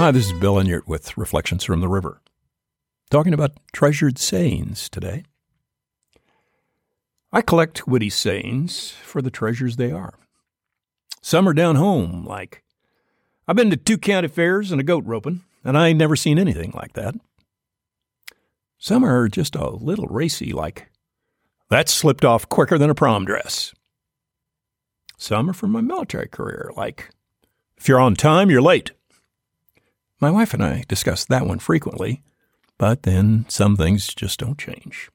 Hi, this is Bill Enyart with Reflections from the River. Talking about treasured sayings today. I collect witty sayings for the treasures they are. Some are down home, like, I've been to two county fairs and a goat roping, and I ain't never seen anything like that. Some are just a little racy, like, that slipped off quicker than a prom dress. Some are from my military career, like, if you're on time, you're late. My wife and I discuss that one frequently, but then some things just don't change.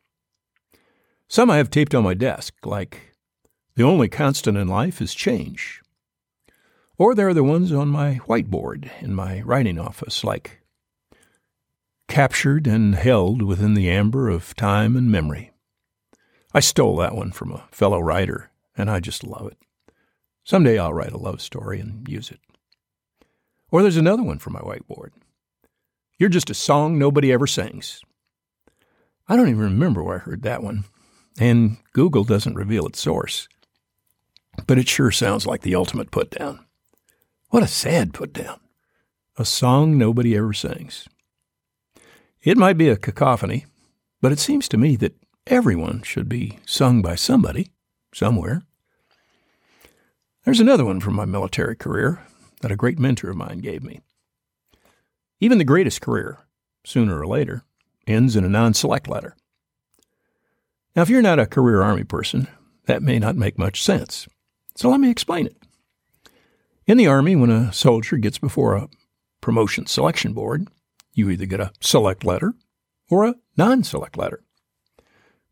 Some I have taped on my desk, like, the only constant in life is change. Or there are the ones on my whiteboard in my writing office, like, captured and held within the amber of time and memory. I stole that one from a fellow writer, and I just love it. Someday I'll write a love story and use it. Or there's another one from my whiteboard. You're just a song nobody ever sings. I don't even remember where I heard that one, and Google doesn't reveal its source. But it sure sounds like the ultimate put down. What a sad put down. A song nobody ever sings. It might be a cacophony, but it seems to me that everyone should be sung by somebody, somewhere. There's another one from my military career that a great mentor of mine gave me. Even the greatest career, sooner or later, ends in a non select letter. Now, if you're not a career Army person, that may not make much sense. So let me explain it. In the Army, when a soldier gets before a promotion selection board, you either get a select letter or a non select letter,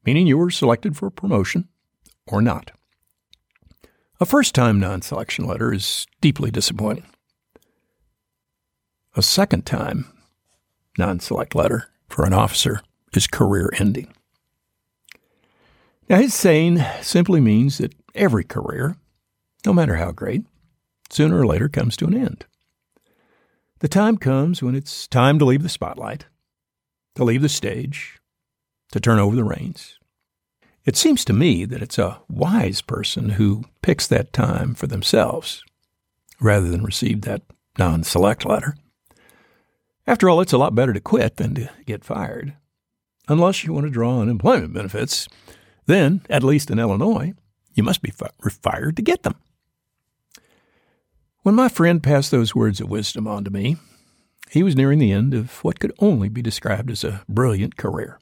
meaning you were selected for promotion or not. A first time non selection letter is deeply disappointing. A second time non select letter for an officer is career ending. Now, his saying simply means that every career, no matter how great, sooner or later comes to an end. The time comes when it's time to leave the spotlight, to leave the stage, to turn over the reins. It seems to me that it's a wise person who picks that time for themselves rather than receive that non select letter. After all, it's a lot better to quit than to get fired. Unless you want to draw unemployment benefits, then, at least in Illinois, you must be fired to get them. When my friend passed those words of wisdom on to me, he was nearing the end of what could only be described as a brilliant career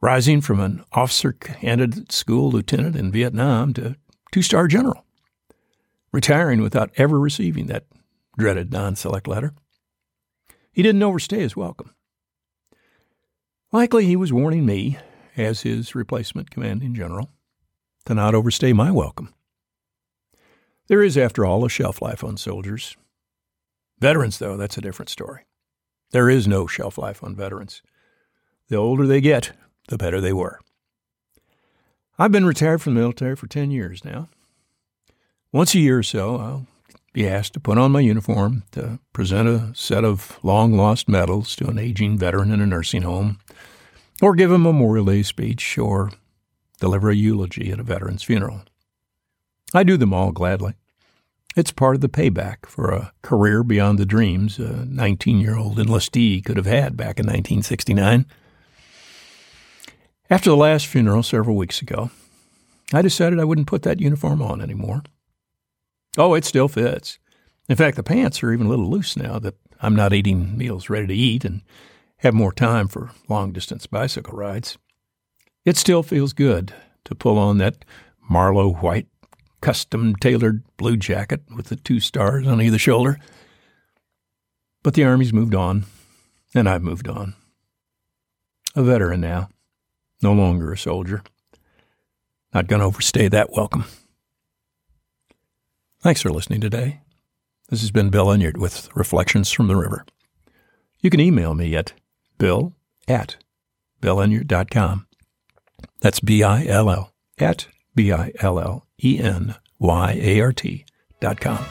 rising from an officer candidate school lieutenant in Vietnam to two star general, retiring without ever receiving that dreaded non select letter. He didn't overstay his welcome. Likely he was warning me, as his replacement commanding general, to not overstay my welcome. There is, after all, a shelf life on soldiers. Veterans, though, that's a different story. There is no shelf life on veterans. The older they get, the better they were. I've been retired from the military for 10 years now. Once a year or so, I'll be asked to put on my uniform to present a set of long lost medals to an aging veteran in a nursing home, or give a Memorial Day speech, or deliver a eulogy at a veteran's funeral. I do them all gladly. It's part of the payback for a career beyond the dreams a 19 year old enlistee could have had back in 1969. After the last funeral several weeks ago, I decided I wouldn't put that uniform on anymore. Oh, it still fits. In fact, the pants are even a little loose now that I'm not eating meals ready to eat and have more time for long distance bicycle rides. It still feels good to pull on that Marlow White custom tailored blue jacket with the two stars on either shoulder. But the Army's moved on, and I've moved on. A veteran now no longer a soldier. Not going to overstay that welcome. Thanks for listening today. This has been Bill Enyart with Reflections from the River. You can email me at bill at com. That's B I L L at B I L L E N Y A R T dot com.